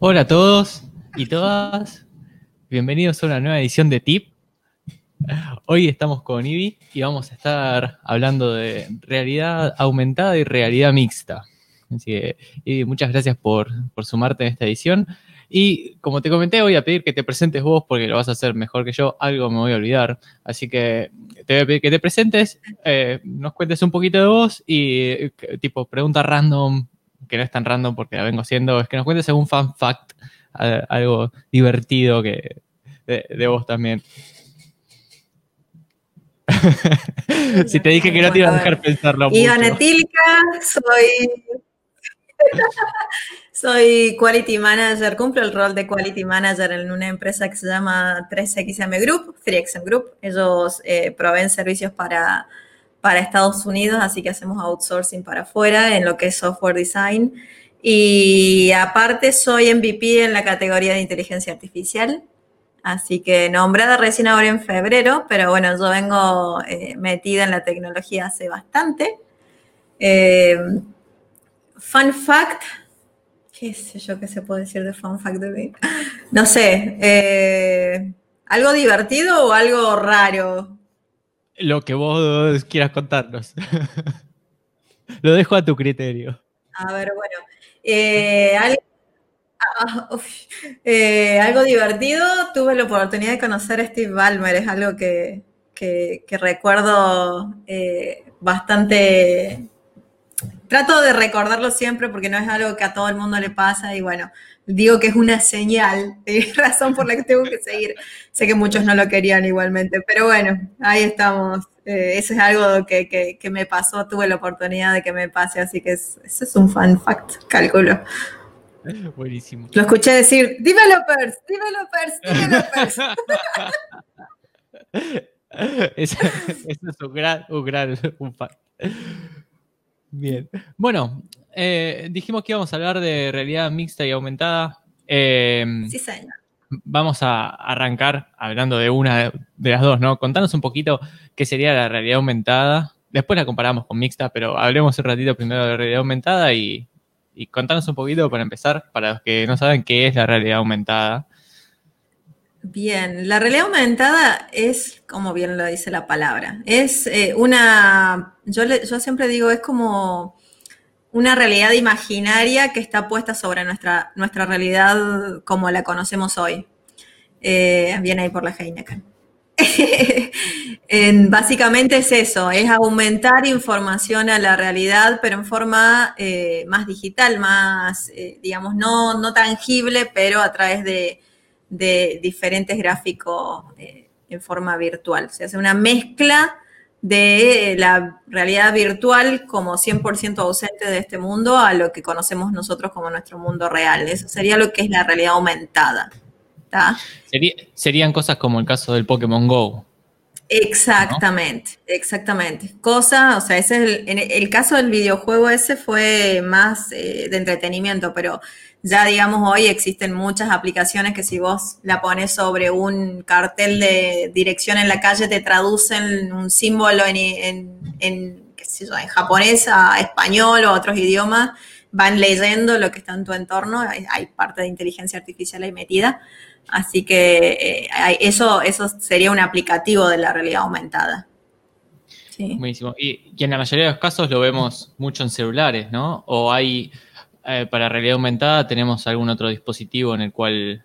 Hola a todos y todas, bienvenidos a una nueva edición de TIP. Hoy estamos con Ivi y vamos a estar hablando de realidad aumentada y realidad mixta. Así que, Ivi, muchas gracias por, por sumarte en esta edición. Y como te comenté, voy a pedir que te presentes vos porque lo vas a hacer mejor que yo. Algo me voy a olvidar. Así que te voy a pedir que te presentes, eh, nos cuentes un poquito de vos y eh, tipo pregunta random, que no es tan random porque la vengo haciendo, es que nos cuentes algún fun fact, algo divertido que de, de vos también. si te dije que no te iba a dejar pensarlo. Ivana Etílica, soy, soy Quality Manager, cumplo el rol de Quality Manager en una empresa que se llama 3XM Group, 3XM Group. Ellos eh, proveen servicios para, para Estados Unidos, así que hacemos outsourcing para afuera en lo que es software design. Y aparte soy MVP en la categoría de inteligencia artificial. Así que nombrada recién ahora en febrero, pero bueno, yo vengo eh, metida en la tecnología hace bastante. Eh, fun fact, qué sé yo qué se puede decir de fun fact de mí. No sé, eh, algo divertido o algo raro. Lo que vos quieras contarnos. Lo dejo a tu criterio. A ver, bueno, eh, algo, ah, eh, algo divertido. Tuve la oportunidad de conocer a Steve Ballmer, es algo que, que, que recuerdo eh, bastante. Trato de recordarlo siempre porque no es algo que a todo el mundo le pasa y bueno, digo que es una señal, es razón por la que tengo que seguir. Sé que muchos no lo querían igualmente, pero bueno, ahí estamos. Eh, eso es algo que, que, que, me pasó, tuve la oportunidad de que me pase, así que es, eso es un fun fact, calculo. Buenísimo. Lo escuché decir, developers, developers, developers. eso, eso, es un gran, un gran un fact. Bien. Bueno, eh, dijimos que íbamos a hablar de realidad mixta y aumentada. Eh, sí, señor. Vamos a arrancar hablando de una de las dos, ¿no? Contanos un poquito qué sería la realidad aumentada. Después la comparamos con mixta, pero hablemos un ratito primero de realidad aumentada y, y contanos un poquito para empezar, para los que no saben qué es la realidad aumentada. Bien, la realidad aumentada es, como bien lo dice la palabra, es eh, una, yo, le, yo siempre digo, es como una realidad imaginaria que está puesta sobre nuestra, nuestra realidad como la conocemos hoy. Eh, viene ahí por la Heineken. en, básicamente es eso, es aumentar información a la realidad, pero en forma eh, más digital, más, eh, digamos, no, no, tangible, pero a través de, de diferentes gráficos eh, en forma virtual. Se hace una mezcla de la realidad virtual como 100% ausente de este mundo a lo que conocemos nosotros como nuestro mundo real. Eso sería lo que es la realidad aumentada. Sería, serían cosas como el caso del Pokémon Go. Exactamente, ¿no? exactamente. Cosa, o sea, ese es el, el caso del videojuego ese fue más eh, de entretenimiento, pero ya digamos hoy existen muchas aplicaciones que si vos la pones sobre un cartel de dirección en la calle te traducen un símbolo en, en, en, qué japonés a español o otros idiomas, van leyendo lo que está en tu entorno, hay, parte de inteligencia artificial ahí metida. Así que eh, eso, eso sería un aplicativo de la realidad aumentada. Sí. Buenísimo. Y, en la mayoría de los casos lo vemos mucho en celulares, ¿no? O hay, eh, para realidad aumentada, tenemos algún otro dispositivo en el cual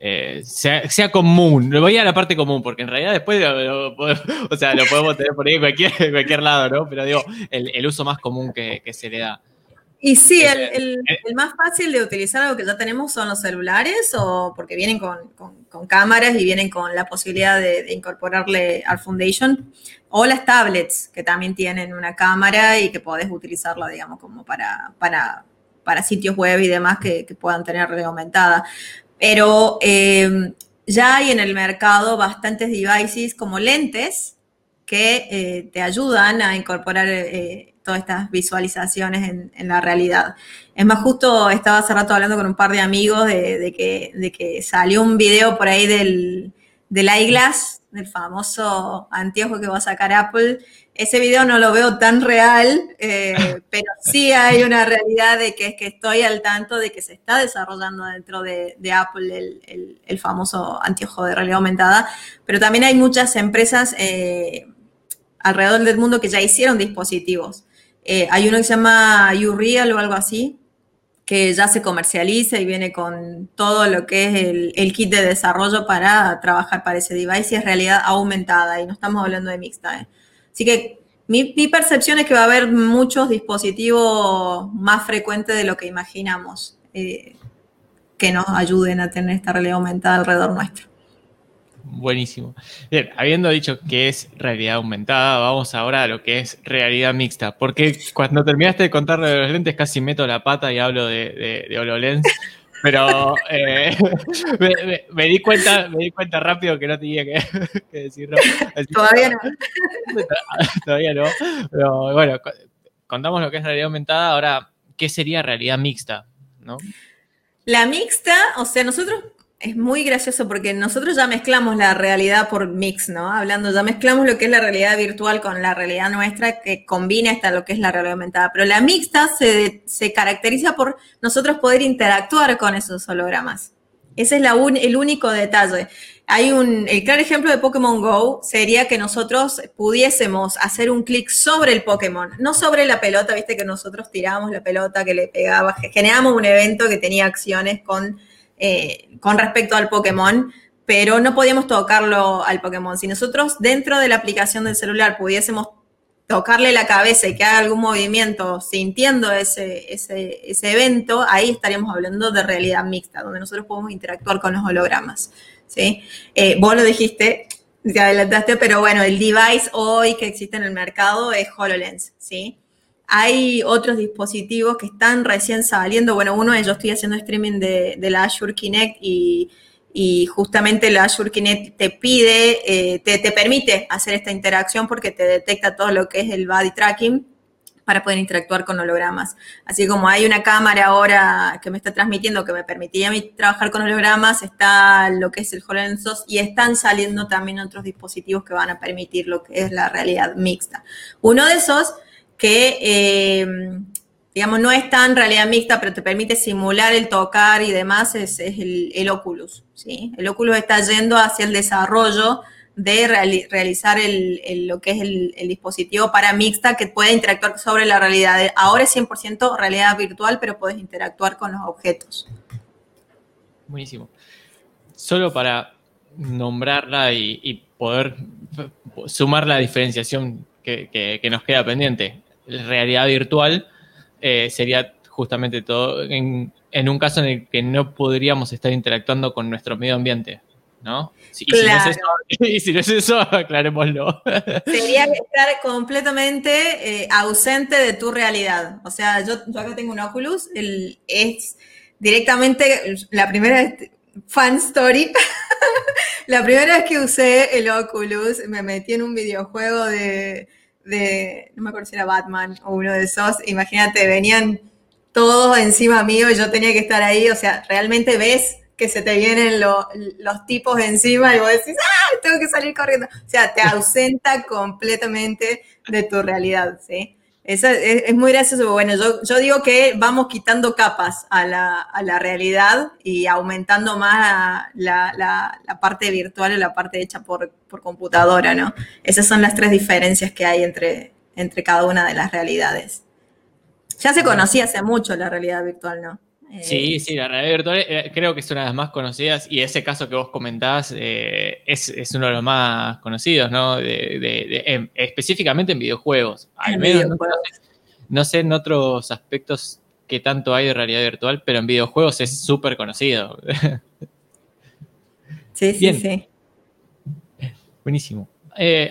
eh, sea, sea, común. Lo voy a la parte común, porque en realidad después, lo, lo, o sea, lo podemos tener por ahí en cualquier, en cualquier lado, ¿no? Pero digo, el, el uso más común que, que se le da. Y sí, el, el, el, más fácil de utilizar algo que ya tenemos son los celulares, o porque vienen con, con, con cámaras y vienen con la posibilidad de, de, incorporarle al Foundation, o las tablets, que también tienen una cámara y que podés utilizarla, digamos, como para, para, para sitios web y demás que, puedan tener realidad aumentada. Pero eh, ya hay en el mercado bastantes devices como lentes que eh, te ayudan a incorporar eh, todas estas visualizaciones en, la realidad. Es más, justo estaba hace rato hablando con un par de amigos de, de, que, de que, salió un video por ahí del, del eyeglass, del famoso anteojo que va a sacar Apple. Ese video no lo veo tan real, eh, pero sí hay una realidad de que es que estoy al tanto de que se está desarrollando dentro de, Apple el, famoso anteojo de realidad aumentada, pero también hay muchas empresas eh, alrededor del mundo que ya hicieron dispositivos. Eh, hay uno que se llama Ureal o algo así, que ya se comercializa y viene con todo lo que es el, kit de desarrollo para trabajar para ese device y es realidad aumentada y no estamos hablando de mixta. Así que mi, percepción es que va a haber muchos dispositivos más frecuentes de lo que imaginamos eh, que nos ayuden a tener esta realidad aumentada alrededor nuestro. Buenísimo. Bien, habiendo dicho que es realidad aumentada, vamos ahora a lo que es realidad mixta. Porque cuando terminaste de contar de los lentes, casi meto la pata y hablo de, HoloLens. Pero eh, me, di cuenta, me di cuenta rápido que no tenía que, decirlo. Todavía no. Todavía no. Pero bueno, contamos lo que es realidad aumentada. Ahora, ¿qué sería realidad mixta? ¿No? La mixta, o sea, nosotros es muy gracioso porque nosotros ya mezclamos la realidad por mix, ¿no? Hablando, ya mezclamos lo que es la realidad virtual con la realidad nuestra que combina hasta lo que es la realidad aumentada. Pero la mixta se, caracteriza por nosotros poder interactuar con esos hologramas. Ese es el único detalle. Hay un, el claro ejemplo de Pokémon Go sería que nosotros pudiésemos hacer un clic sobre el Pokémon, no sobre la pelota, viste que nosotros tirábamos la pelota que le pegaba, generamos un evento que tenía acciones con eh, con respecto al Pokémon, pero no podíamos tocarlo al Pokémon. Si nosotros dentro de la aplicación del celular pudiésemos tocarle la cabeza y que haga algún movimiento sintiendo ese, ese, evento, ahí estaríamos hablando de realidad mixta, donde nosotros podemos interactuar con los hologramas. ¿sí? Eh, vos lo dijiste, te adelantaste, pero bueno, el device hoy que existe en el mercado es HoloLens, ¿sí? Hay otros dispositivos que están recién saliendo. Bueno, uno de ellos estoy haciendo streaming de, la Azure Kinect y, justamente la Azure Kinect te pide, eh, te, te, permite hacer esta interacción porque te detecta todo lo que es el body tracking para poder interactuar con hologramas. Así como hay una cámara ahora que me está transmitiendo que me permitía trabajar con hologramas, está lo que es el HoloLens 2 y están saliendo también otros dispositivos que van a permitir lo que es la realidad mixta. Uno de esos que, eh, digamos, no es tan realidad mixta, pero te permite simular el tocar y demás, es, el, Oculus. ¿sí? El Oculus está yendo hacia el desarrollo de realizar lo que es el, dispositivo para mixta que puede interactuar sobre la realidad. Ahora es 100% realidad virtual, pero puedes interactuar con los objetos. Buenísimo. Solo para nombrarla y, poder sumar la diferenciación que, nos queda pendiente realidad virtual eh, sería justamente todo en, un caso en el que no podríamos estar interactuando con nuestro medio ambiente, ¿no? y, si no es eso, y, si no es eso, aclarémoslo. Sería estar completamente eh, ausente de tu realidad. O sea, yo, acá tengo un Oculus, el, es directamente la primera fan story. la primera vez que usé el Oculus, me metí en un videojuego de de, no me acuerdo si era Batman o uno de esos, imagínate, venían todos encima mío y yo tenía que estar ahí, o sea, realmente ves que se te vienen los tipos encima y vos decís, ¡ah! Tengo que salir corriendo. O sea, te ausenta completamente de tu realidad, ¿sí? Eso es, muy gracioso. Bueno, yo, digo que vamos quitando capas a la, realidad y aumentando más la, parte virtual y la parte hecha por, computadora, ¿no? Esas son las tres diferencias que hay entre, entre cada una de las realidades. Ya se conocía hace mucho la realidad virtual, ¿no? Sí, eh, sí, la realidad virtual eh, creo que es una de las más conocidas y ese caso que vos comentás eh, es, uno de los más conocidos, ¿no? Específicamente en videojuegos. Al menos No, sé, en otros aspectos qué tanto hay de realidad virtual, pero en videojuegos es súper conocido. Sí, sí, sí. Buenísimo.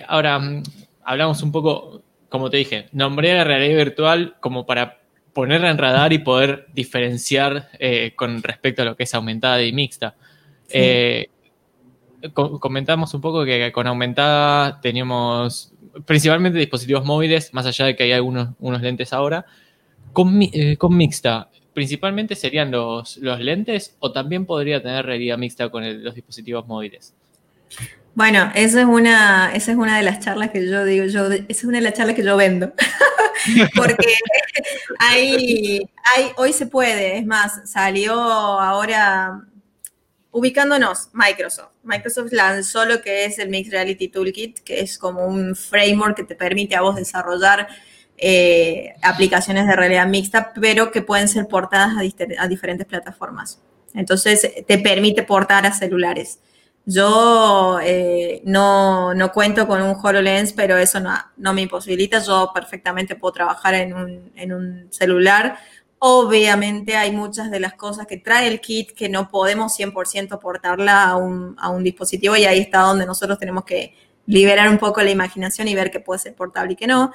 ahora, mm, hablamos un poco, como te dije, nombré la realidad virtual como para ponerla en radar y poder diferenciar eh, con respecto a lo que es aumentada y mixta. Eh, comentamos un poco que con aumentada teníamos principalmente dispositivos móviles, más allá de que hay algunos unos lentes ahora. Con, eh, con mixta, principalmente serían los, los, lentes o también podría tener realidad mixta con los dispositivos móviles. Bueno, esa es una, esa es una de las charlas que yo digo, yo, esa es una de las charlas que yo vendo. Porque hay, hoy se puede, es más, salió ahora ubicándonos Microsoft. Microsoft lanzó lo que es el Mixed Reality Toolkit, que es como un framework que te permite a vos desarrollar eh, aplicaciones de realidad mixta, pero que pueden ser portadas a, diferentes plataformas. Entonces, te permite portar a celulares. Yo eh, no, cuento con un HoloLens, pero eso no, no, me imposibilita. Yo perfectamente puedo trabajar en un, en un celular Obviamente hay muchas de las cosas que trae el kit que no podemos 100% portarla a un, dispositivo y ahí está donde nosotros tenemos que liberar un poco la imaginación y ver qué puede ser portable y qué no.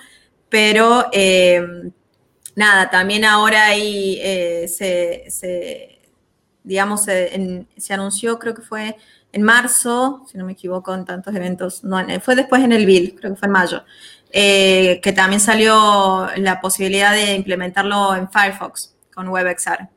Pero eh, nada, también ahora ahí eh, se, digamos, se, anunció, creo que fue en marzo, si no me equivoco, en tantos eventos, no, fue después en el Bill, creo que fue en mayo, eh, que también salió la posibilidad de implementarlo en Firefox con WebXR.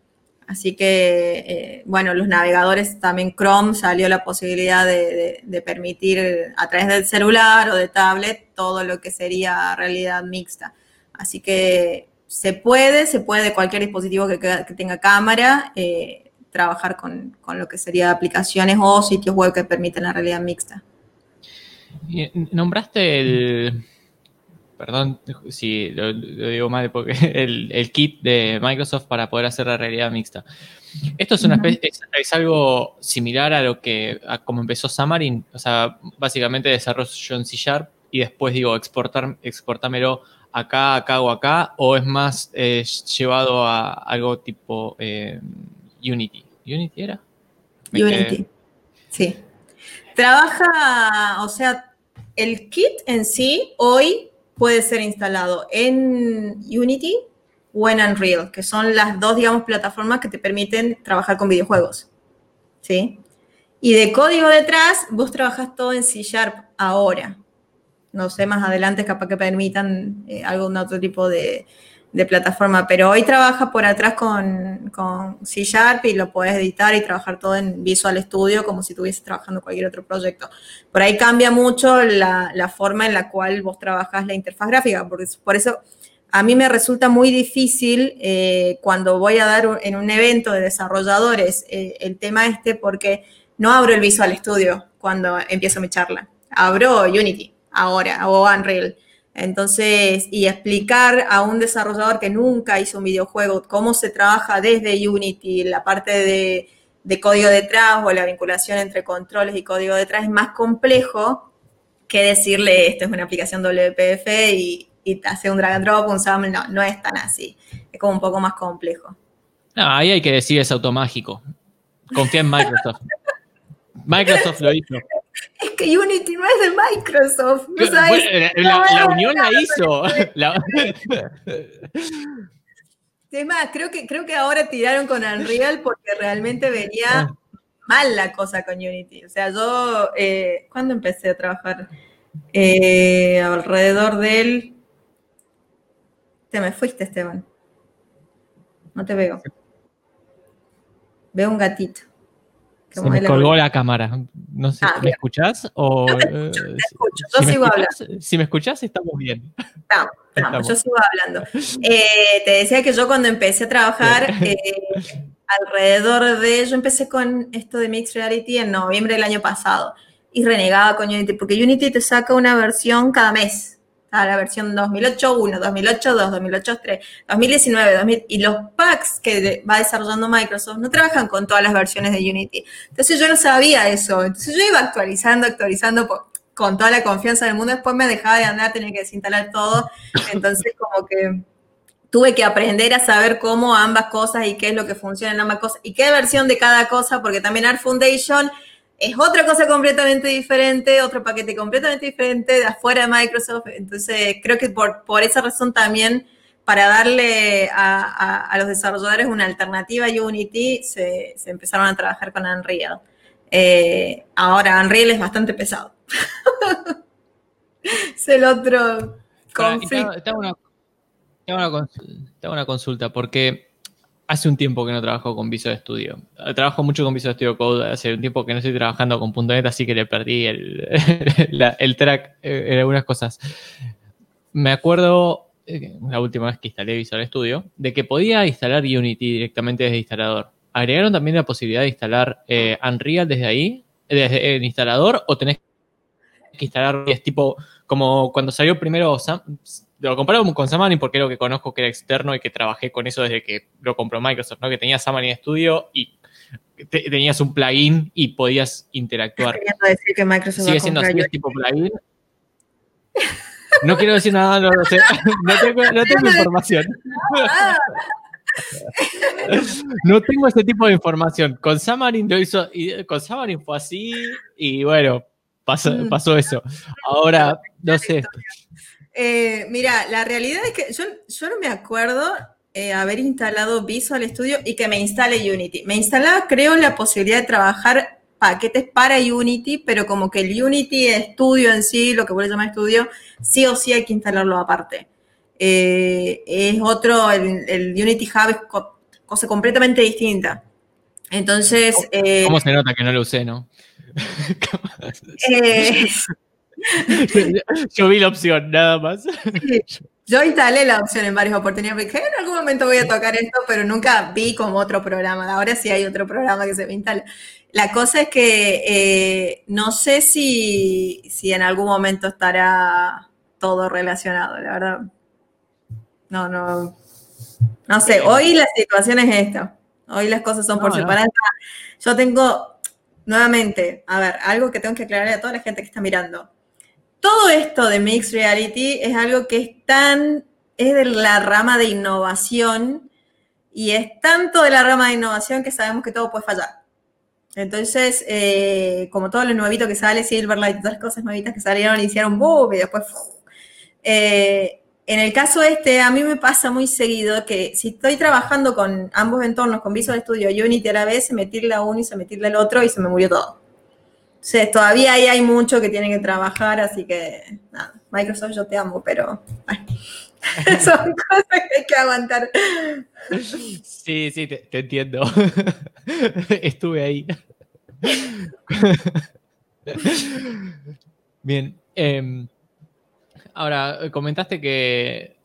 Así que, eh, bueno, los navegadores, también Chrome salió la posibilidad de, permitir a través del celular o de tablet todo lo que sería realidad mixta. Así que se puede, se puede cualquier dispositivo que, tenga cámara eh, trabajar con, con, lo que sería aplicaciones o sitios web que permiten la realidad mixta. Nombraste el, perdón si lo, digo mal, porque el, kit de Microsoft para poder hacer la realidad mixta. Esto es una especie, es, algo similar a lo que, a como empezó Xamarin, o sea, básicamente desarrollo en C Sharp y después digo, exportar, exportámelo acá, acá o acá, o es más eh, llevado a algo tipo eh, Unity. ¿Unity era? Unity, sí. Trabaja, o sea, el kit en sí hoy puede ser instalado en Unity o en Unreal, que son las dos, digamos, plataformas que te permiten trabajar con videojuegos. ¿Sí? Y de código detrás, vos trabajas todo en C Sharp ahora. No sé, más adelante capaz que permitan eh, algún otro tipo de, de plataforma, pero hoy trabaja por atrás con, con C Sharp y lo puedes editar y trabajar todo en Visual Studio como si estuvieses trabajando cualquier otro proyecto. Por ahí cambia mucho la, la forma en la cual vos trabajas la interfaz gráfica, porque por eso a mí me resulta muy difícil eh, cuando voy a dar en un evento de desarrolladores eh, el tema este porque no abro el Visual Studio cuando empiezo mi charla, abro Unity ahora o Unreal entonces, y explicar a un desarrollador que nunca hizo un videojuego cómo se trabaja desde Unity, la parte de, código detrás o la vinculación entre controles y código detrás es más complejo que decirle esto es una aplicación WPF y, y hace un drag and drop, un SAML, no, no es tan así. Es como un poco más complejo. No, ahí hay que decir es automágico. Confía en Microsoft. Microsoft lo hizo. Es que Unity no es de Microsoft. ¿no sabes? la, unión la hizo. más, creo que, creo que ahora tiraron con Unreal porque realmente venía ah. mal la cosa con Unity. O sea, yo, eh, ¿cuándo empecé a trabajar? Eh, alrededor del... Te me fuiste, Esteban. No te veo. Veo un gatito. Se me colgó la cámara. No sé, ah, ¿me escuchás? O, te escucho, te escucho. Yo si sigo hablando. Si me escuchás, estamos bien. Estamos, yo sigo hablando. Eh, te decía que yo cuando empecé a trabajar, eh, alrededor de, yo empecé con esto de Mixed Reality en noviembre del año pasado y renegaba con Unity, porque Unity te saca una versión cada mes la versión 2008 1, 2008 2, 2008 3, 2019, 2000, y los packs que va desarrollando Microsoft no trabajan con todas las versiones de Unity. Entonces yo no sabía eso. Entonces yo iba actualizando, actualizando con toda la confianza del mundo. Después me dejaba de andar, tenía que desinstalar todo. Entonces como que tuve que aprender a saber cómo ambas cosas y qué es lo que funciona en ambas cosas y qué versión de cada cosa, porque también Art Foundation es otra cosa completamente diferente, otro paquete completamente diferente de afuera de Microsoft. Entonces, creo que por, por esa razón también, para darle a, los desarrolladores una alternativa a Unity, se, empezaron a trabajar con Unreal. Eh, ahora, Unreal es bastante pesado. es el otro conflicto. Una, una, consulta, porque hace un tiempo que no trabajo con Visual Studio. Trabajo mucho con Visual Studio Code, hace un tiempo que no estoy trabajando con .NET, así que le perdí el, track en algunas cosas. Me acuerdo, eh, la última vez que instalé Visual Studio, de que podía instalar Unity directamente desde el instalador. ¿Agregaron también la posibilidad de instalar eh, Unreal desde ahí, desde el instalador, o tenés que instalar, es tipo, como cuando salió primero lo comparado con Xamarin porque es lo que conozco que era externo y que trabajé con eso desde que lo compró Microsoft, ¿no? Que tenía Xamarin Studio y tenías un plugin y podías interactuar. decir que Microsoft Sigue siendo así, es tipo plugin. No quiero decir nada, no lo sé. No tengo, no tengo información. No tengo ese tipo de información. Con Xamarin lo hizo, y con Xamarin fue así y bueno, pasó, mm. pasó eso. Ahora, no sé. Eh, mira, la realidad es que yo, yo no me acuerdo eh, haber instalado Visual Studio y que me instale Unity. Me instalaba, creo, la posibilidad de trabajar paquetes para Unity, pero como que el Unity Studio en sí, lo que voy a llamar estudio, sí o sí hay que instalarlo aparte. Eh, es otro, el, Unity Hub es cosa completamente distinta. Entonces... ¿Cómo, se nota que no lo usé, no? yo vi la opción, nada más. Yo instalé la opción en varias oportunidades, porque en algún momento voy a tocar esto, pero nunca vi como otro programa. Ahora sí hay otro programa que se me instala. La cosa es que eh, no sé si, si en algún momento estará todo relacionado, la verdad. No, no. No sé, hoy la situación es esta. Hoy las cosas son por separado. Yo tengo, nuevamente, a ver, algo que tengo que aclarar a toda la gente que está mirando todo esto de Mixed Reality es algo que es tan, es de la rama de innovación y es tanto de la rama de innovación que sabemos que todo puede fallar. Entonces, eh, como todo lo nuevito que sale, Silverlight, todas las cosas nuevitas que salieron hicieron boom y después... Eh, en el caso este, a mí me pasa muy seguido que si estoy trabajando con ambos entornos, con Visual Studio y Unity a la vez, se me a uno y se me al otro y se me murió todo todavía ahí hay mucho que tienen que trabajar, así que nada, Microsoft yo te amo, pero son cosas que hay que aguantar. Sí, sí, te, entiendo. Estuve ahí. Bien. Em, ahora, comentaste que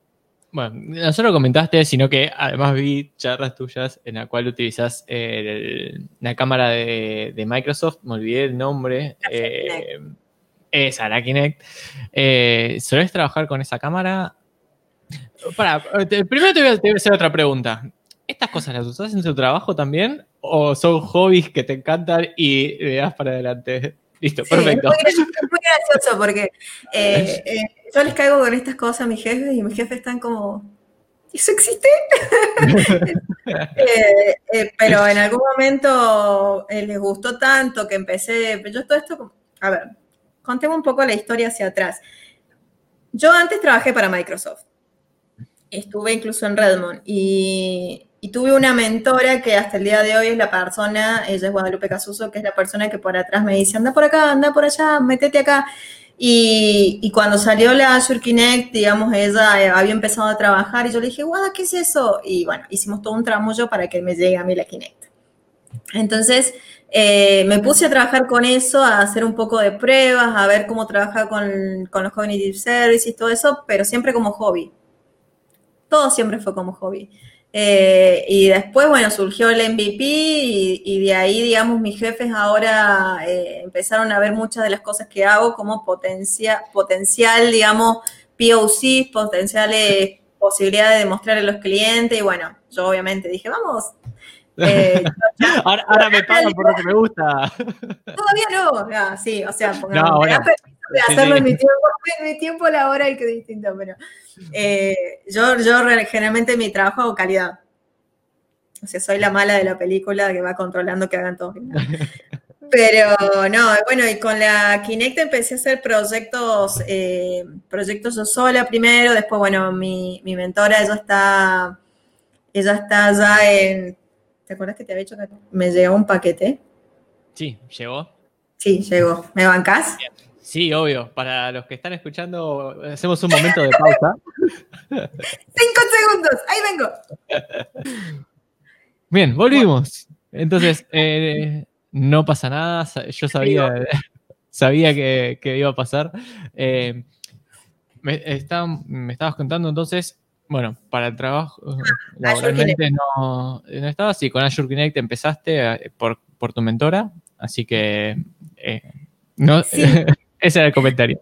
bueno, no solo comentaste, sino que además vi charlas tuyas en la cual utilizas la cámara de, Microsoft, me olvidé el nombre. Eh, esa, la Kinect. Eh, ¿Sueles trabajar con esa cámara? Para, primero te voy, a, hacer otra pregunta. ¿Estas cosas las usas en tu trabajo también? ¿O son hobbies que te encantan y le das para adelante? Listo, perfecto. Es muy, gracioso porque eh, eh, yo les caigo con estas cosas a mis jefes y mis jefes están como, ¿eso existe? Eh, pero en algún momento les gustó tanto que empecé, yo todo esto, a ver, contemos un poco la historia hacia atrás. Yo antes trabajé para Microsoft. Estuve incluso en Redmond y y tuve una mentora que hasta el día de hoy es la persona, ella es Guadalupe Casuso, que es la persona que por atrás me dice, anda por acá, anda por allá, métete acá. Y, cuando salió la Azure Kinect, digamos, ella eh, había empezado a trabajar y yo le dije, guau, ¿qué es eso? Y bueno, hicimos todo un tramullo para que me llegue a mí la Kinect. Entonces, eh, me puse a trabajar con eso, a hacer un poco de pruebas, a ver cómo trabajar con, con los Cognitive Services y todo eso, pero siempre como hobby. Todo siempre fue como hobby. Eh, y después, bueno, surgió el MVP y, de ahí, digamos, mis jefes ahora eh, empezaron a ver muchas de las cosas que hago como potencia, potencial, digamos, POC, potenciales posibilidades de mostrarle a los clientes. Y bueno, yo obviamente dije, vamos. Eh, ahora, me pagan por lo que me gusta. Todavía no, sí, o sea, no, de hacerlo en mi tiempo, en mi tiempo laboral, que es distinto, pero eh, yo, yo generalmente mi trabajo hago calidad. O sea, soy la mala de la película que va controlando que hagan todo. Pero no, bueno, y con la Kinect empecé a hacer proyectos, eh, proyectos yo sola primero, después, bueno, mi, mi mentora, ella está, ella está ya en, ¿te acuerdas que te había dicho que me llegó un paquete? Sí, llegó. Sí, llegó. ¿Me bancás? Sí, obvio. Para los que están escuchando, hacemos un momento de pausa. Cinco segundos, ahí vengo. Bien, volvimos. Entonces, eh, no pasa nada. Yo sabía, sabía que, iba a pasar. Eh, me, me estabas contando entonces, bueno, para el trabajo, ah, laboralmente no, no estabas. Sí, con Azure Connect empezaste por, por tu mentora. Así que, no, ese era el comentario.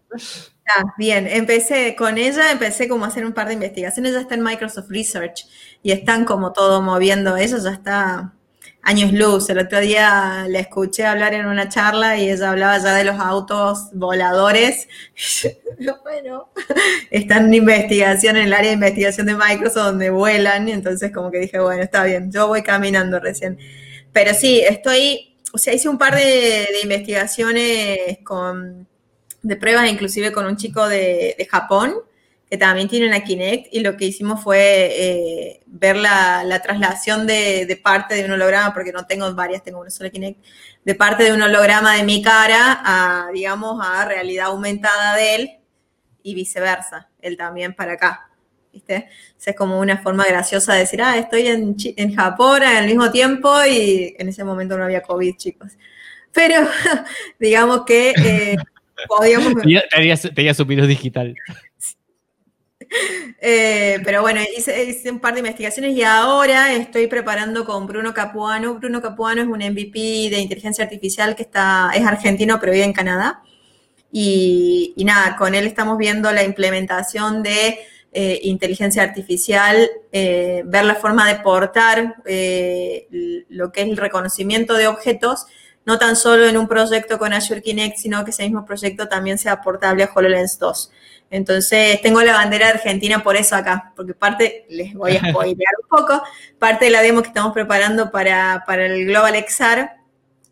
Bien, empecé con ella, empecé como a hacer un par de investigaciones, ya está en Microsoft Research y están como todo moviendo eso, ya está años luz. El otro día la escuché hablar en una charla y ella hablaba ya de los autos voladores. bueno, están en investigación en el área de investigación de Microsoft donde vuelan, entonces como que dije, bueno, está bien, yo voy caminando recién. Pero sí, estoy, o sea, hice un par de investigaciones con de pruebas, inclusive con un chico de, Japón, que también tiene una Kinect, y lo que hicimos fue eh, ver la, traslación de, parte de un holograma, porque no tengo varias, tengo una sola Kinect, de parte de un holograma de mi cara a, digamos, a realidad aumentada de él y viceversa, él también para acá. ¿Viste? es como una forma graciosa de decir, ah, estoy en, en Japón al mismo tiempo y en ese momento no había COVID, chicos. Pero digamos que eh, Podíamos... Tenía, su virus digital. Eh, pero bueno, hice, un par de investigaciones y ahora estoy preparando con Bruno Capuano. Bruno Capuano es un MVP de inteligencia artificial que está, es argentino pero vive en Canadá. Y, nada, con él estamos viendo la implementación de eh, inteligencia artificial, eh, ver la forma de portar lo que es el reconocimiento de objetos no tan solo en un proyecto con Azure Kinect, sino que ese mismo proyecto también sea portable a HoloLens 2. Entonces, tengo la bandera argentina por eso acá, porque parte, les voy a spoilear un poco, parte de la demo que estamos preparando para, el Global XR,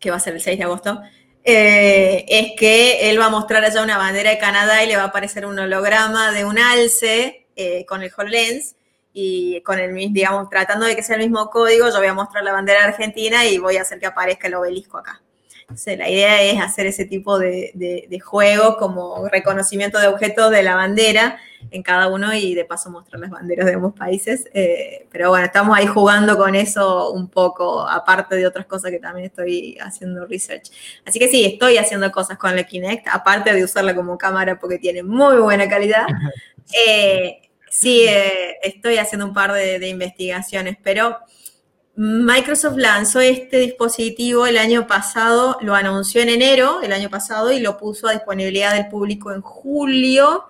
que va a ser el 6 de agosto, eh, es que él va a mostrar allá una bandera de Canadá y le va a aparecer un holograma de un alce eh, con el HoloLens y con el mismo, digamos, tratando de que sea el mismo código, yo voy a mostrar la bandera argentina y voy a hacer que aparezca el obelisco acá la idea es hacer ese tipo de, de, juego como reconocimiento de objetos de la bandera en cada uno y de paso mostrar las banderas de ambos países. Eh, pero bueno, estamos ahí jugando con eso un poco, aparte de otras cosas que también estoy haciendo research. Así que sí, estoy haciendo cosas con la Kinect, aparte de usarla como cámara porque tiene muy buena calidad. Eh, sí, eh, estoy haciendo un par de, de investigaciones, pero Microsoft lanzó este dispositivo el año pasado, lo anunció en enero del año pasado y lo puso a disponibilidad del público en julio,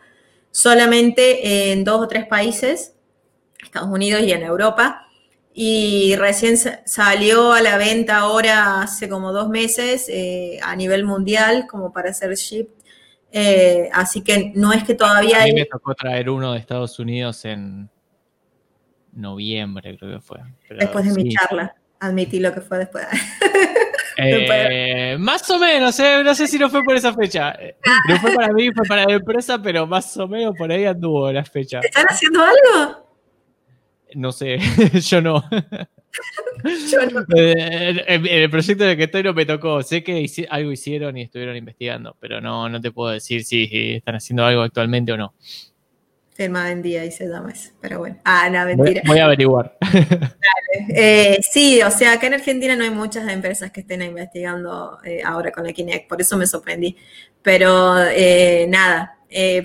solamente en dos o tres países, Estados Unidos y en Europa. Y recién salió a la venta ahora hace como dos meses eh, a nivel mundial como para hacer ship. Eh, así que no es que todavía... A mí me tocó traer uno de Estados Unidos en, noviembre, creo que fue. después de mi charla, admití lo que fue después. Eh, más o menos, eh, no sé si no fue por esa fecha. No fue para mí, fue para la empresa, pero más o menos por ahí anduvo la fecha. ¿Están haciendo algo? No sé, yo no. yo no. Eh, en, el proyecto en el que estoy no me tocó. Sé que algo hicieron y estuvieron investigando, pero no, no te puedo decir si están haciendo algo actualmente o no. Tema en día y se llama eso. Pero bueno. Ah, no, mentira. Voy, a averiguar. Eh, sí, o sea, acá en Argentina no hay muchas empresas que estén investigando eh, ahora con la Kinect, por eso me sorprendí. Pero eh, nada,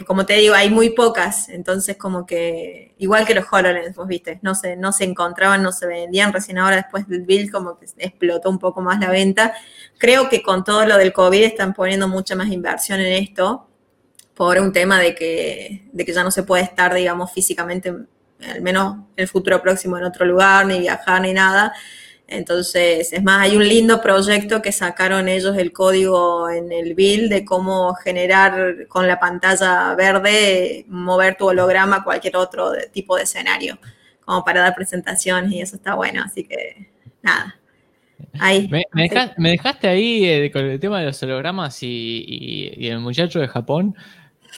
como te digo, hay muy pocas, entonces como que, igual que los HoloLens, vos viste, no se, no se encontraban, no se vendían, recién ahora después del build como que explotó un poco más la venta. Creo que con todo lo del COVID están poniendo mucha más inversión en esto, por un tema de que, de que ya no se puede estar, digamos, físicamente, al menos en el futuro próximo, en otro lugar, ni viajar, ni nada. Entonces, es más, hay un lindo proyecto que sacaron ellos el código en el build de cómo generar con la pantalla verde, mover tu holograma a cualquier otro tipo de escenario, como para dar presentaciones y eso está bueno. Así que, nada. Ahí. Me, dejaste, ahí eh, con el tema de los hologramas y, y el muchacho de Japón.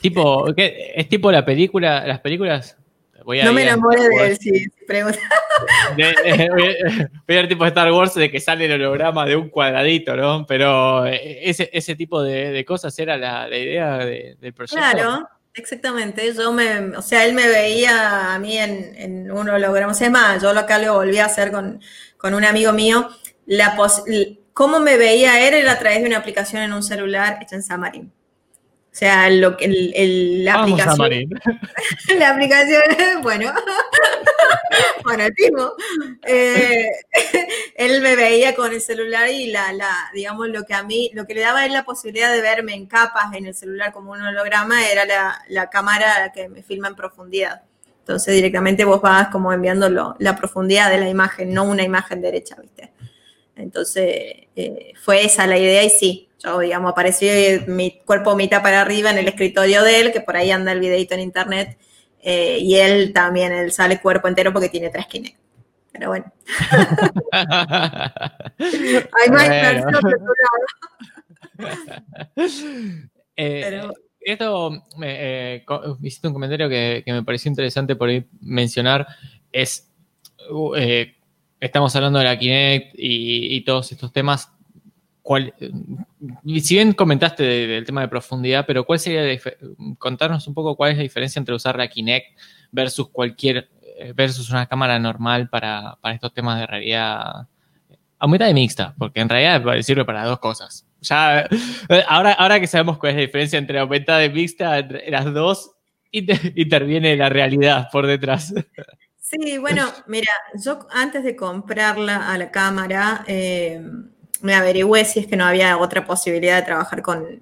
Tipo, es tipo la película, las películas. no me enamore de él, si, pregunta. voy a ver tipo Star Wars de que sale el holograma de un cuadradito, ¿no? Pero ese, ese tipo de, cosas era la, idea del proyecto. Claro. Exactamente, yo me, o sea, él me veía a mí en, en un holograma, o sea, es más, yo lo acá lo volví a hacer con, con un amigo mío, la cómo me veía él era a través de una aplicación en un celular hecha en Xamarin. O sea, lo que el, la aplicación. la aplicación, bueno, bueno, tipo, eh, él me veía con el celular y la, la, digamos, lo que a mí, lo que le daba él la posibilidad de verme en capas en el celular como un holograma era la, la cámara que me filma en profundidad. Entonces directamente vos vas como enviando la profundidad de la imagen, no una imagen derecha, ¿viste? Entonces eh, fue esa la idea y sí, yo, digamos, apareció mi cuerpo mitad para arriba en el escritorio de él, que por ahí anda el videito en internet, eh, y él también, él sale cuerpo entero porque tiene tres Kinect. Pero bueno. Hay más bueno. eh, Pero... Esto, eh, hiciste un comentario que, me pareció interesante por mencionar, es, uh, eh, estamos hablando de la Kinect y, y todos estos temas, si bien comentaste del tema de profundidad, pero ¿cuál sería contarnos un poco cuál es la diferencia entre usar la Kinect versus cualquier eh, versus una cámara normal para, estos temas de realidad aumentada y mixta? Porque en realidad sirve para dos cosas. Ya, eh, ahora, ahora que sabemos cuál es la diferencia entre aumentada y mixta, entre las dos interviene la realidad por detrás. Sí, bueno, mira, yo antes de comprarla a la cámara, eh, me averigüé si es que no había otra posibilidad de trabajar con,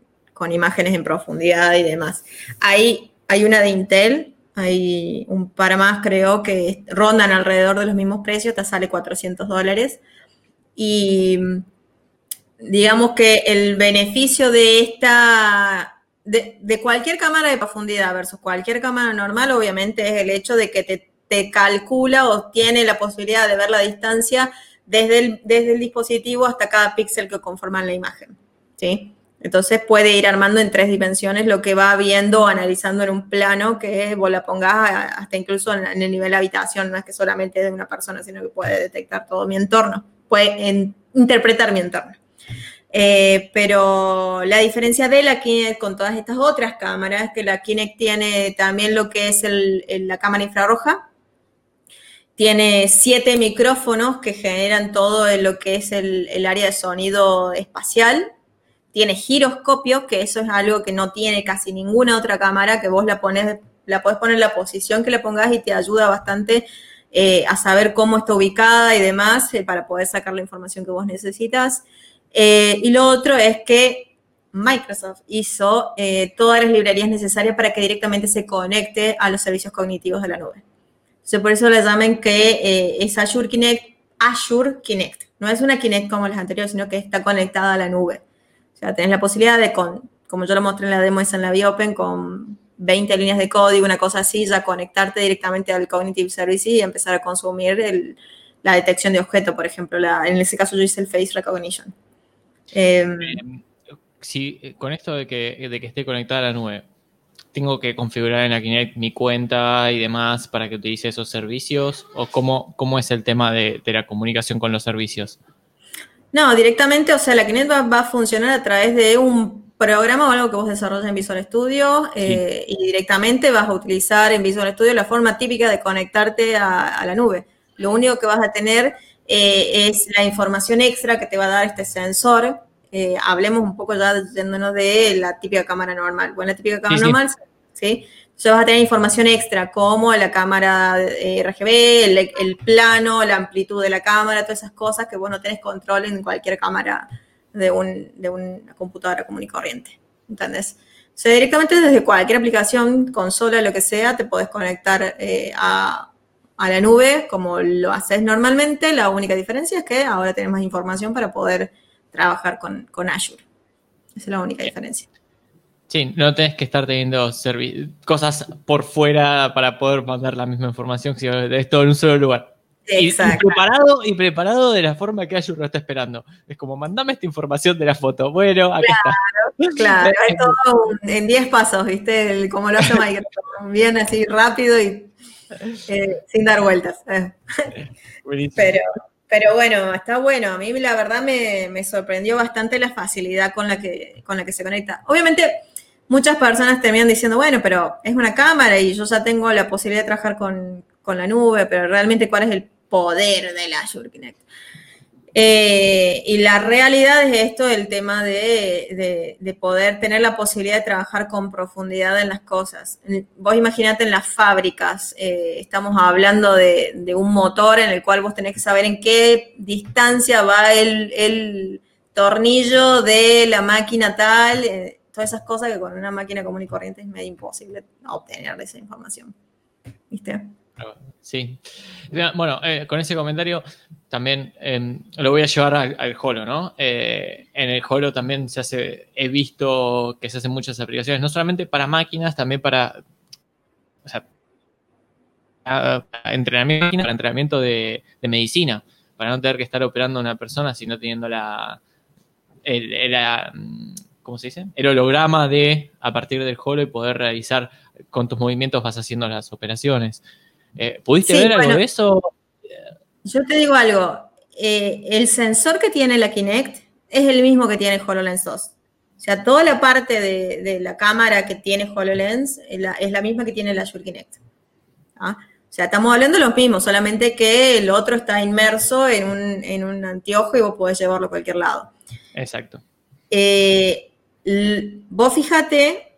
imágenes en profundidad y demás. Hay, hay una de Intel, hay un par más creo que rondan alrededor de los mismos precios, te sale 400 dólares. Y digamos que el beneficio de esta, de, de, cualquier cámara de profundidad versus cualquier cámara normal, obviamente es el hecho de que te, te calcula o tiene la posibilidad de ver la distancia desde el, desde el dispositivo hasta cada píxel que conforman la imagen. ¿sí? Entonces puede ir armando en tres dimensiones lo que va viendo, analizando en un plano que vos la pongas hasta incluso en, el nivel de habitación, no es que solamente de una persona, sino que puede detectar todo mi entorno, puede interpretar mi entorno. Eh, pero la diferencia de la Kinect con todas estas otras cámaras es que la Kinect tiene también lo que es la cámara infrarroja, tiene siete micrófonos que generan todo lo que es el, área de sonido espacial. Tiene giroscopio, que eso es algo que no tiene casi ninguna otra cámara, que vos la pones, la podés poner en la posición que le pongas y te ayuda bastante eh, a saber cómo está ubicada y demás eh, para poder sacar la información que vos necesitas. Eh, y lo otro es que Microsoft hizo todas las librerías necesarias para que directamente se conecte a los servicios cognitivos de la nube por eso le llaman que eh, es Azure Kinect, Azure Kinect. No es una Kinect como las anteriores, sino que está conectada a la nube. O sea, tenés la posibilidad de, con, como yo lo mostré en la demo esa en la Biopen, con 20 líneas de código, una cosa así, ya conectarte directamente al Cognitive Service y empezar a consumir la detección de objetos, por ejemplo. en ese caso yo hice el Face Recognition. Em, eh, con esto de que esté conectada a la nube, tengo que configurar en la Kinect mi cuenta y demás para que utilice esos servicios? ¿O cómo, cómo es el tema de, la comunicación con los servicios? No, directamente, o sea, la Kinect va, a funcionar a través de un programa o algo que vos desarrolles en Visual Studio eh, y directamente vas a utilizar en Visual Studio la forma típica de conectarte a, la nube. Lo único que vas a tener eh, es la información extra que te va a dar este sensor eh, hablemos un poco ya yéndonos de la típica cámara normal. Bueno, la típica cámara normal, sí. Entonces vas a tener información extra como la cámara eh, RGB, el, plano, la amplitud de la cámara, todas esas cosas que vos no tenés control en cualquier cámara de, un, de una computadora común y corriente. ¿Entendés? O sea, directamente desde cualquier aplicación, consola, lo que sea, te podés conectar eh, a, a, la nube como lo haces normalmente. La única diferencia es que ahora tenés más información para poder trabajar con, con Azure. Esa es la única diferencia. Sí, no tenés que estar teniendo cosas por fuera para poder mandar la misma información, sino es todo en un solo lugar. Exacto. Y, preparado, y preparado de la forma que Azure lo está esperando. Es como, mandame esta información de la foto. Bueno, aquí está. Claro, es todo en 10 pasos, ¿viste? como lo hace Microsoft. Bien así rápido y eh, sin dar vueltas. Buenísimo. Pero, pero bueno, está bueno. A mí la verdad me, sorprendió bastante la facilidad con la, que, con la que se conecta. Obviamente, muchas personas terminan diciendo, bueno, pero es una cámara y yo ya tengo la posibilidad de trabajar con, con la nube, pero realmente cuál es el poder del Azure Connect. Eh, y la realidad es esto, el tema de, poder tener la posibilidad de trabajar con profundidad en las cosas. Vos imaginate en las fábricas, eh, estamos hablando de, un motor en el cual vos tenés que saber en qué distancia va el, tornillo de la máquina tal, eh, todas esas cosas que con una máquina común y corriente es medio imposible obtener esa información. ¿Viste? Sí. Bueno, eh, con ese comentario también em, lo voy a llevar al, Holo, ¿no? Eh, en el Holo también se hace, he visto que se hacen muchas aplicaciones, no solamente para máquinas, también para, o sea, entrenamiento, para entrenamiento de, medicina, para no tener que estar operando a una persona, sino teniendo la, ¿cómo se dice? El holograma de, a partir del Holo y poder realizar con tus movimientos vas haciendo las operaciones. Eh, ¿Pudiste ver algo de eso? Yo te digo algo. Eh, el sensor que tiene la Kinect es el mismo que tiene HoloLens 2. O sea, toda la parte de, la cámara que tiene HoloLens es la, misma que tiene la Azure Kinect. ¿Ah? O sea, estamos hablando de los mismos, solamente que el otro está inmerso en un, en un anteojo y vos podés llevarlo a cualquier lado. Exacto. Eh, vos fíjate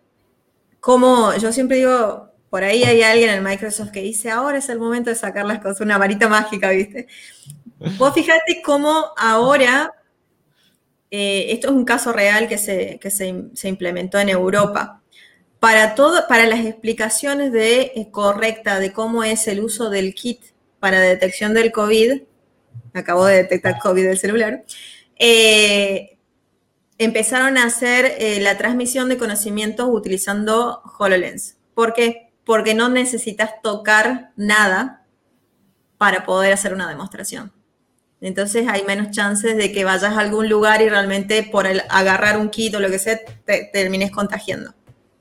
cómo, yo siempre digo, por ahí hay alguien en Microsoft que dice, ahora es el momento de sacar las cosas, una varita mágica, ¿viste? Vos fíjate cómo ahora, eh, esto es un caso real que, se, se, implementó en Europa. Para, todo, para las explicaciones de, eh, correcta de cómo es el uso del kit para detección del COVID, acabo de detectar COVID del celular, eh, empezaron a hacer la transmisión de conocimientos utilizando HoloLens. ¿Por qué? Porque no necesitas tocar nada para poder hacer una demostración. Entonces hay menos chances de que vayas a algún lugar y realmente por el agarrar un kit o lo que sea te, termines contagiando.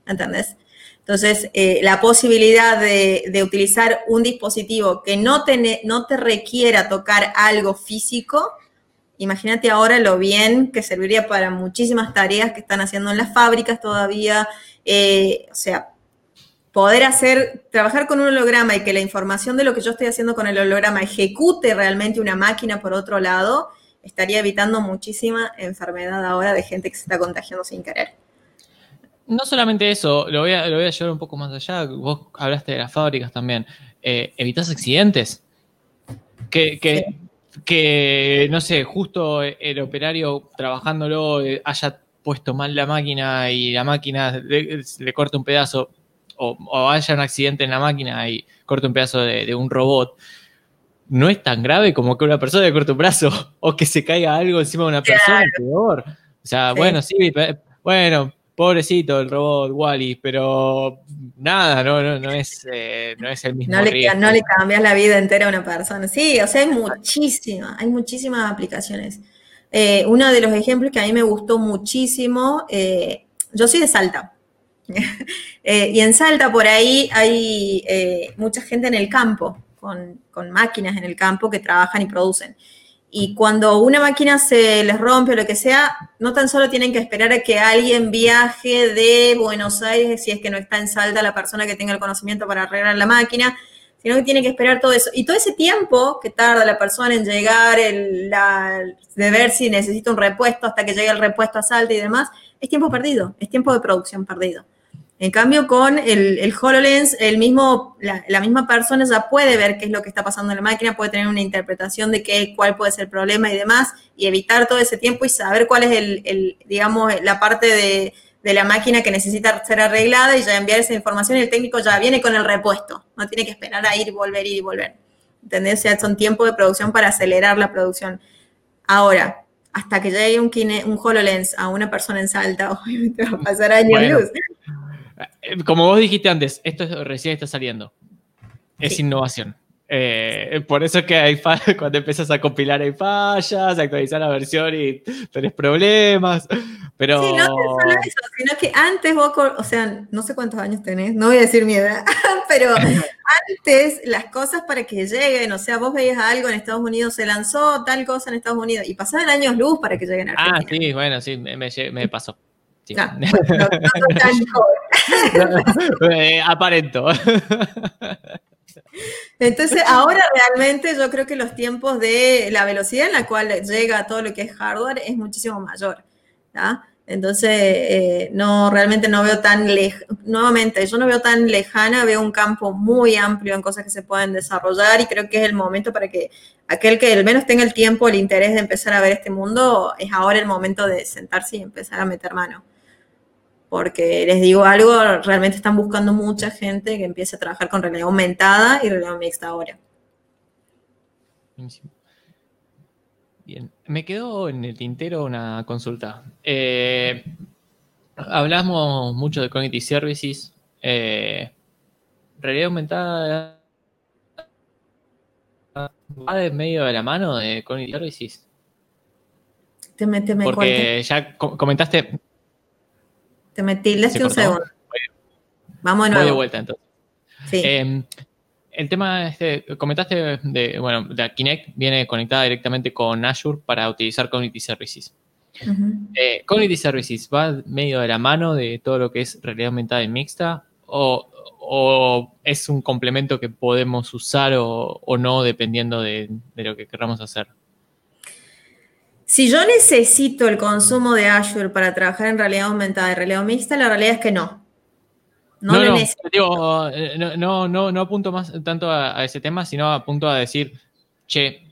¿Entendés? Entonces, eh, la posibilidad de, utilizar un dispositivo que no te, no te requiera tocar algo físico, imagínate ahora lo bien que serviría para muchísimas tareas que están haciendo en las fábricas todavía. Eh, o sea, poder hacer, trabajar con un holograma y que la información de lo que yo estoy haciendo con el holograma ejecute realmente una máquina por otro lado, estaría evitando muchísima enfermedad ahora de gente que se está contagiando sin querer. No solamente eso, lo voy a, lo voy a llevar un poco más allá. Vos hablaste de las fábricas también. Eh, ¿Evitas accidentes? Que, que, que, no sé, justo el operario trabajándolo eh, haya puesto mal la máquina y la máquina le, le corta un pedazo o, haya un accidente en la máquina y corte un pedazo de, un robot, no es tan grave como que una persona le corte un brazo o que se caiga algo encima de una persona, peor. O sea, bueno, sí, bueno, pobrecito el robot Wally, pero nada, no, no, es, eh, no es el mismo. No le, no le cambias la vida entera a una persona. Sí, o sea, hay muchísimas, hay muchísimas aplicaciones. Eh, uno de los ejemplos que a mí me gustó muchísimo, eh, yo soy de Salta. Eh, y en Salta por ahí hay eh, mucha gente en el campo, con, máquinas en el campo que trabajan y producen. Y cuando una máquina se les rompe o lo que sea, no tan solo tienen que esperar a que alguien viaje de Buenos Aires, si es que no está en Salta la persona que tenga el conocimiento para arreglar la máquina, sino que tienen que esperar todo eso. Y todo ese tiempo que tarda la persona en llegar, de ver si necesita un repuesto hasta que llegue el repuesto a Salta y demás, es tiempo perdido, es tiempo de producción perdido. En cambio, con el, HoloLens, el mismo, la, misma persona ya puede ver qué es lo que está pasando en la máquina, puede tener una interpretación de qué, cuál puede ser el problema y demás, y evitar todo ese tiempo y saber cuál es el, digamos, la parte de, la máquina que necesita ser arreglada y ya enviar esa información y el técnico ya viene con el repuesto, no tiene que esperar a ir, volver, ir y volver. ¿Entendés? O sea, son tiempos de producción para acelerar la producción. Ahora, hasta que llegue un, un HoloLens a una persona en Salta, obviamente va a pasar años luz. Eh, como vos dijiste antes, esto recién está saliendo. Es innovación. Eh, por eso es que hay cuando empiezas a compilar hay fallas, actualizar la versión y tenés problemas. Pero... Sí, no solo eso, sino que antes vos, o sea, no sé cuántos años tenés, no voy a decir mi edad, pero antes las cosas para que lleguen, o sea, vos veías algo en Estados Unidos, se lanzó tal cosa en Estados Unidos y pasaban años luz para que lleguen a ah, Argentina. Ah, sí, bueno, sí, me, me pasó. aparento. Entonces, ahora realmente yo creo que los tiempos de la velocidad en la cual llega todo lo que es hardware es muchísimo mayor. Entonces, eh, no, realmente no veo tan lejana, nuevamente, yo no veo tan lejana, veo un campo muy amplio en cosas que se pueden desarrollar y creo que es el momento para que aquel que al menos tenga el tiempo, el interés de empezar a ver este mundo, es ahora el momento de sentarse y empezar a meter mano. Porque les digo algo, realmente están buscando mucha gente que empiece a trabajar con realidad aumentada y realidad mixta ahora. Bien, me quedó en el tintero una consulta. Eh, hablamos mucho de Cognitive Services. Eh, realidad aumentada va de medio de la mano de Cognitive Services. Te me, Porque ya comentaste. Te metí, un segundo. Vamos de nuevo. Voy de vuelta entonces. Sí. Eh, el tema, este, comentaste de, bueno, la Kinect viene conectada directamente con Azure para utilizar Cognitive Services. Eh, ¿Cognitive Services va medio de la mano de todo lo que es realidad aumentada y mixta? ¿O, es un complemento que podemos usar o, no dependiendo de, lo que queramos hacer? Si yo necesito el consumo de Azure para trabajar en realidad aumentada y realidad mixta, la realidad es que no. No, no, eh, no, no, no, no, apunto más tanto a, ese tema, sino apunto a decir, che,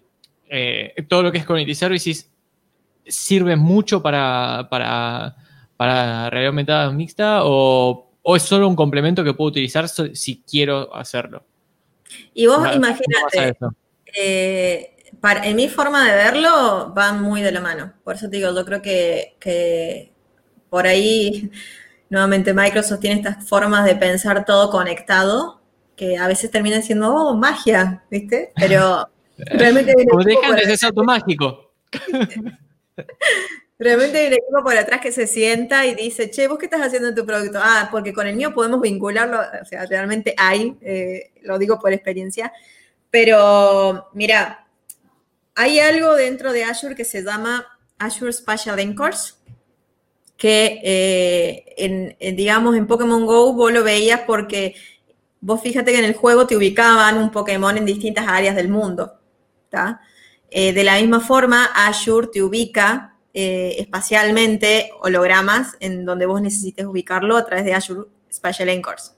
eh, todo lo que es Community Services sirve mucho para, para, para realidad aumentada mixta o, es solo un complemento que puedo utilizar si quiero hacerlo. Y vos imagínate, eh, en mi forma de verlo van muy de la mano. Por eso te digo, yo creo que, que por ahí nuevamente Microsoft tiene estas formas de pensar todo conectado, que a veces terminan siendo oh, magia, ¿viste? Pero realmente... Como dejan de ser mágico. Realmente hay un equipo por atrás que se sienta y dice, che, ¿vos qué estás haciendo en tu producto? Ah, porque con el mío podemos vincularlo, o sea, realmente hay, eh, lo digo por experiencia, pero mira, hay algo dentro de Azure que se llama Azure Spatial Anchors, que, eh, en, digamos, en Pokémon Go vos lo veías porque vos fíjate que en el juego te ubicaban un Pokémon en distintas áreas del mundo. Eh, de la misma forma, Azure te ubica eh, espacialmente hologramas en donde vos necesites ubicarlo a través de Azure Spatial Anchors.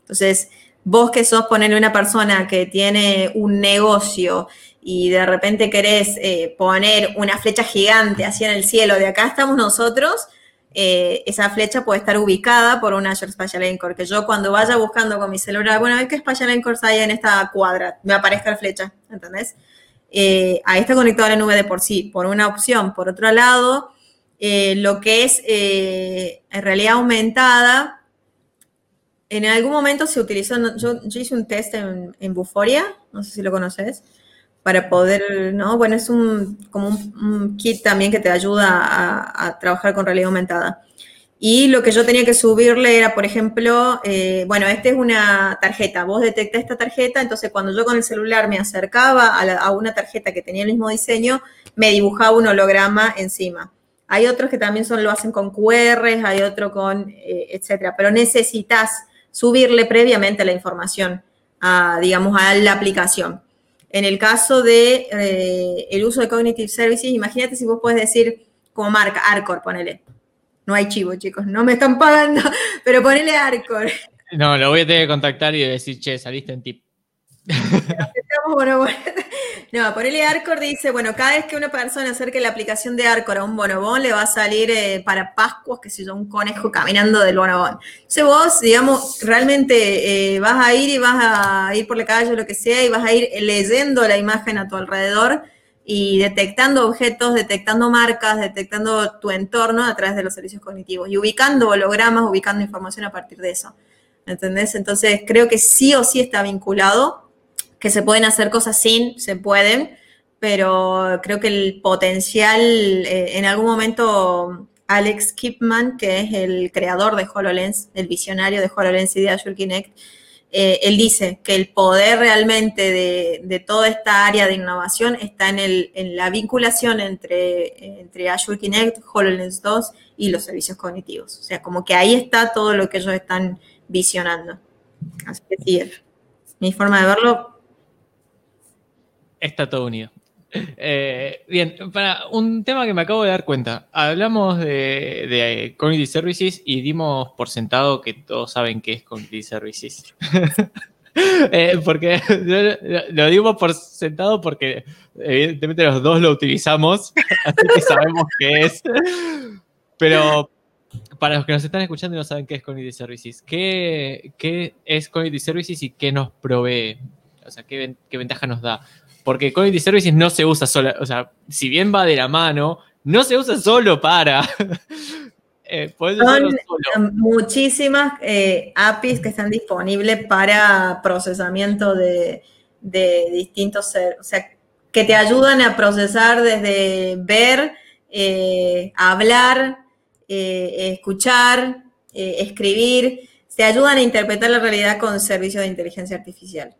Entonces, vos que sos ponerle una persona que tiene un negocio y de repente querés poner una flecha gigante hacia en el cielo, de acá estamos nosotros, eh, esa flecha puede estar ubicada por un Azure Spatial Anchor, que yo cuando vaya buscando con mi celular, bueno, ¿qué Spatial Anchors hay en esta cuadra? Me aparezca la flecha, ¿entendés? Eh, ahí está conectado a la nube de por sí, por una opción. Por otro lado, eh, lo que es en realidad aumentada, en algún momento se utilizó, yo, hice un test en, en Buforia, no sé si lo conoces, para poder, ¿no? Bueno, es un, como un, kit también que te ayuda a, trabajar con realidad aumentada. Y lo que yo tenía que subirle era, por ejemplo, eh, bueno, esta es una tarjeta. Vos detectás esta tarjeta, entonces cuando yo con el celular me acercaba a, una tarjeta que tenía el mismo diseño, me dibujaba un holograma encima. Hay otros que también son, lo hacen con QRs, hay otro con, eh, etcétera. Pero necesitas subirle previamente la información, a, digamos, a la aplicación. En el caso de eh, el uso de Cognitive Services, imagínate si vos puedes decir como marca, Arcor, ponele. No hay chivo, chicos, no me están pagando, pero ponele Arcor. No, lo voy a tener que contactar y decir, che, saliste en tip. No, ponele Arcor dice, bueno, cada vez que una persona acerque la aplicación de Arcor a un bonobón, le va a salir eh, para Pascuas, que sé yo, un conejo caminando del bonobón. Entonces vos, digamos, realmente eh, vas a ir y vas a ir por la calle o lo que sea y vas a ir leyendo la imagen a tu alrededor y detectando objetos, detectando marcas, detectando tu entorno a través de los servicios cognitivos y ubicando hologramas, ubicando información a partir de eso. ¿Entendés? Entonces creo que sí o sí está vinculado que se pueden hacer cosas sin, se pueden, pero creo que el potencial, eh, en algún momento Alex Kipman, que es el creador de HoloLens, el visionario de HoloLens y de Azure Kinect, eh, él dice que el poder realmente de, toda esta área de innovación está en, el, en la vinculación entre, entre Azure Kinect, HoloLens 2 y los servicios cognitivos. O sea, como que ahí está todo lo que ellos están visionando. Así que mi forma de verlo. Está todo unido. Eh, bien, para un tema que me acabo de dar cuenta, hablamos de, de, Community Services y dimos por sentado que todos saben qué es Community Services. Eh, porque lo, dimos por sentado porque evidentemente los dos lo utilizamos, así que sabemos qué es. Pero para los que nos están escuchando y no saben qué es Community Services, ¿qué, es Community Services y qué nos provee? O sea, ¿qué, qué ventaja nos da? Porque Community Services no se usa solo, o sea, si bien va de la mano, no se usa solo para. eh, Son muchísimas eh, APIs que están disponibles para procesamiento de, distintos, o sea, que te ayudan a procesar desde ver, eh, hablar, eh, escuchar, escribir, te ayudan a interpretar la realidad con servicios de inteligencia artificial.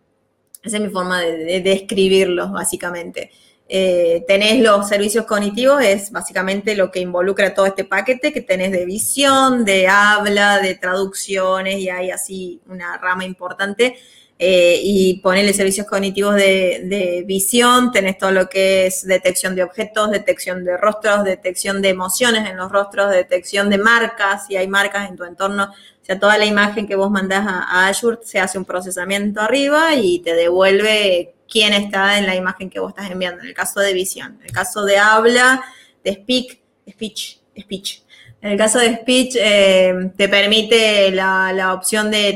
Esa es mi forma de, describirlo, básicamente. Eh, tenés los servicios cognitivos, es básicamente lo que involucra todo este paquete que tenés de visión, de habla, de traducciones y hay así una rama importante. Eh, y ponerle servicios cognitivos de, visión, tenés todo lo que es detección de objetos, detección de rostros, detección de emociones en los rostros, detección de marcas, si hay marcas en tu entorno, o sea, toda la imagen que vos mandás a, Azure se hace un procesamiento arriba y te devuelve quién está en la imagen que vos estás enviando. En el caso de visión, en el caso de habla, de speak, speech, speech. En el caso de speech, eh, te permite la, opción de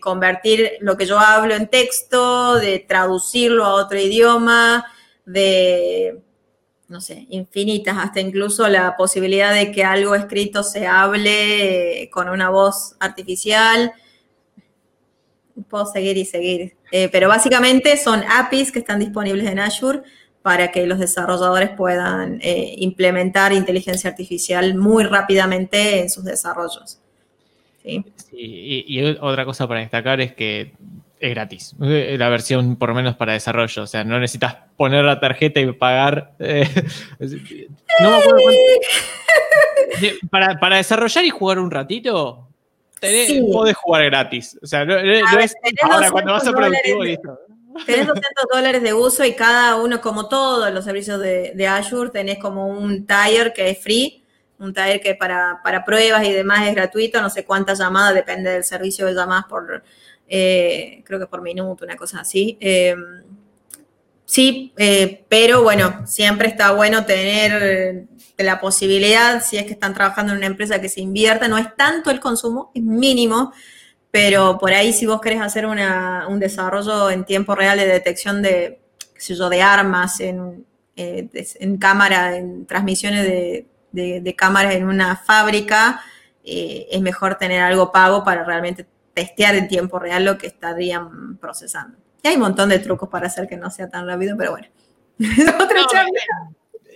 convertir lo que yo hablo en texto, de traducirlo a otro idioma, de no sé, infinitas, hasta incluso la posibilidad de que algo escrito se hable eh, con una voz artificial. Puedo seguir y seguir. Eh, pero básicamente son APIs que están disponibles en Azure para que los desarrolladores puedan eh, implementar inteligencia artificial muy rápidamente en sus desarrollos. ¿Sí? y, otra cosa para destacar es que es gratis. Eh, la versión, por lo menos para desarrollo. O sea, no necesitas poner la tarjeta y pagar. Eh, no me acuerdo para, desarrollar y jugar un ratito, tenés, podés jugar gratis. O sea, no, es ahora cuando vas a productivo, listo. Tenés 200 dólares de uso y cada uno, como todos los servicios de, de Azure, tenés como un tier que es free, un tier que para, para pruebas y demás es gratuito, no sé cuántas llamadas, depende del servicio de llamadas por, eh, creo que por minuto, una cosa así. Eh, sí, eh, pero bueno, siempre está bueno tener la posibilidad, si es que están trabajando en una empresa que se invierta, no es tanto el consumo, es mínimo, pero por ahí si vos querés hacer un desarrollo en tiempo real de detección de, qué yo, de armas en, en cámara, en transmisiones de, de cámaras en una fábrica, es mejor tener algo pago para realmente testear en tiempo real lo que estarían procesando. Y hay un montón de trucos para hacer que no sea tan rápido, pero bueno. Otra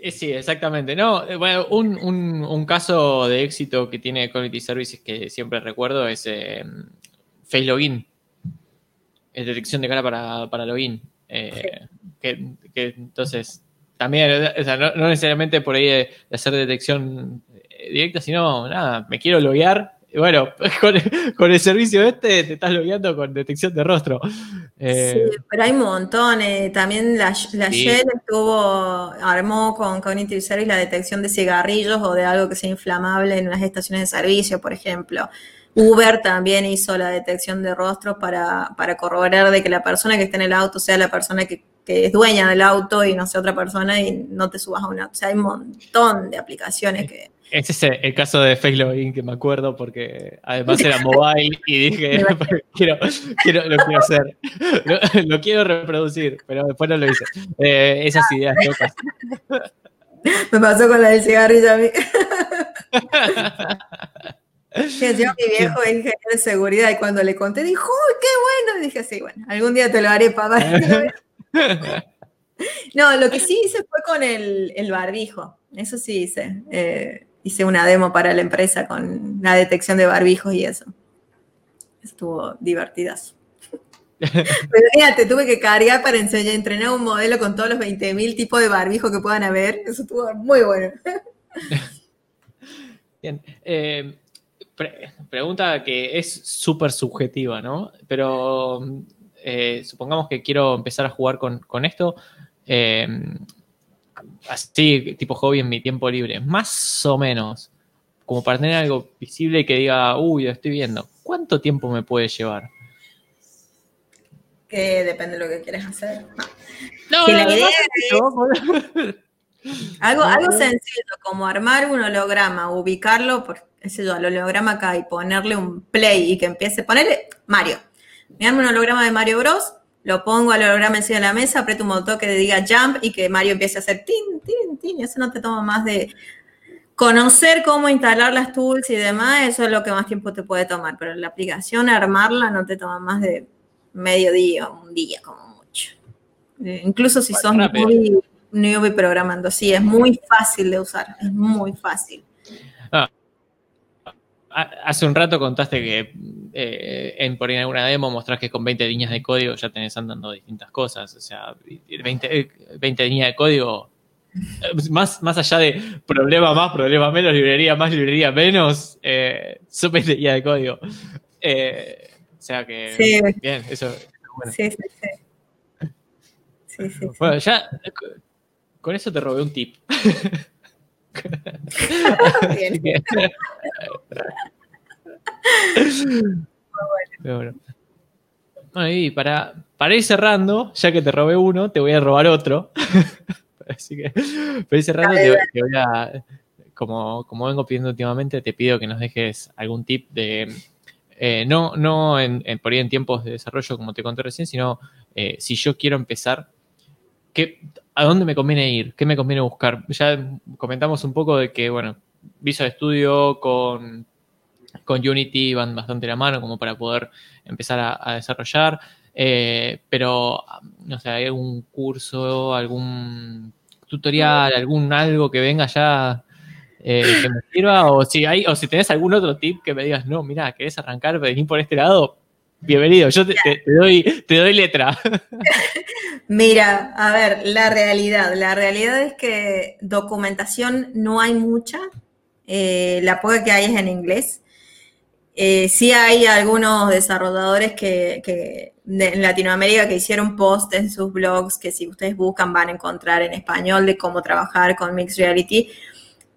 eh, Sí, exactamente. No, eh, bueno, un, caso de éxito que tiene Community Services que siempre recuerdo es eh, Face Login. Es detección de cara para, login. que, entonces, también, o sea, no, necesariamente por ahí de, hacer detección directa, sino, nada, me quiero loguear bueno, con, el servicio este te estás logueando con detección de rostro. Eh, sí, pero hay un montón. Eh, también la, Shell estuvo, armó con Cognitive Service la detección de cigarrillos o de algo que sea inflamable en las estaciones de servicio, por ejemplo. Uber también hizo la detección de rostros para, para corroborar de que la persona que está en el auto sea la persona que, que es dueña del auto y no sea otra persona y no te subas a un auto. O sea, hay un montón de aplicaciones que ese es el caso de Face Login que me acuerdo porque además era mobile y dije, quiero, quiero, lo quiero hacer, lo, quiero reproducir, pero después no lo hice. Eh, esas ideas locas. Me pasó con la del cigarrillo a mí. yo, mi viejo es ingeniero de seguridad y cuando le conté dijo, ¡Uy, qué bueno! Y dije, sí, bueno, algún día te lo haré, papá. no, lo que sí hice fue con el, el barbijo. Eso sí hice. Eh, hice una demo para la empresa con la detección de barbijos y eso. Estuvo divertidazo. Pero fíjate, tuve que cargar para enseñar, entrenar un modelo con todos los 20.000 tipos de barbijo que puedan haber. Eso estuvo muy bueno. Bien. Eh, pregunta que es súper subjetiva, ¿no? Pero eh, supongamos que quiero empezar a jugar con, esto. Eh, así, tipo hobby en mi tiempo libre. Más o menos. Como para tener algo visible que diga, uy, lo estoy viendo. ¿Cuánto tiempo me puede llevar? Que depende de lo que quieras hacer. No, la idea es... Algo, algo sencillo, como armar un holograma, ubicarlo, por ese yo, al holograma acá y ponerle un play y que empiece, ponerle Mario. Me un holograma de Mario Bros, lo pongo al holograma encima de la mesa, aprieto un botón que diga jump y que Mario empiece a hacer tin, tin, tin, eso no te toma más de conocer cómo instalar las tools y demás, eso es lo que más tiempo te puede tomar, pero la aplicación, armarla, no te toma más de medio día, un día como mucho. Eh, incluso si sos muy voy programando. Sí, es muy fácil de usar, es muy fácil. Ah, hace un rato contaste que eh, en por alguna demo mostrás que con 20 líneas de código ya tenés andando distintas cosas. O sea, 20, 20 líneas de código, eh, más, más allá de problema más, problema menos, librería más, librería menos, eh, son 20 líneas de código. Eh, o sea que, sí. bien, eso es bueno. Sí, sí, sí. Sí, sí, bueno, ya con eso te robé un tip. Bien. bueno. y para, para ir cerrando, ya que te robé uno, te voy a robar otro. Así que, para ir cerrando, te, voy a, como, como vengo pidiendo últimamente, te pido que nos dejes algún tip de, eh, no, no en, por ahí en tiempos de desarrollo como te conté recién, sino eh, si yo quiero empezar, ¿qué, ¿a dónde me conviene ir? ¿Qué me conviene buscar? Ya comentamos un poco de que, bueno, Visual Studio con, con Unity van bastante la mano como para poder empezar a, desarrollar, eh, pero, no sé, ¿hay algún curso, algún tutorial, algún algo que venga ya eh, que me sirva? O si, hay, o si tenés algún otro tip que me digas, no, mira, ¿querés arrancar, venir por este lado? Bienvenido, yo te, doy, te doy letra. Mira, a ver, la realidad. La realidad es que documentación no hay mucha. Eh, la poca que hay es en inglés. Eh, sí hay algunos desarrolladores que, en Latinoamérica que hicieron post en sus blogs que si ustedes buscan van a encontrar en español de cómo trabajar con Mixed Reality.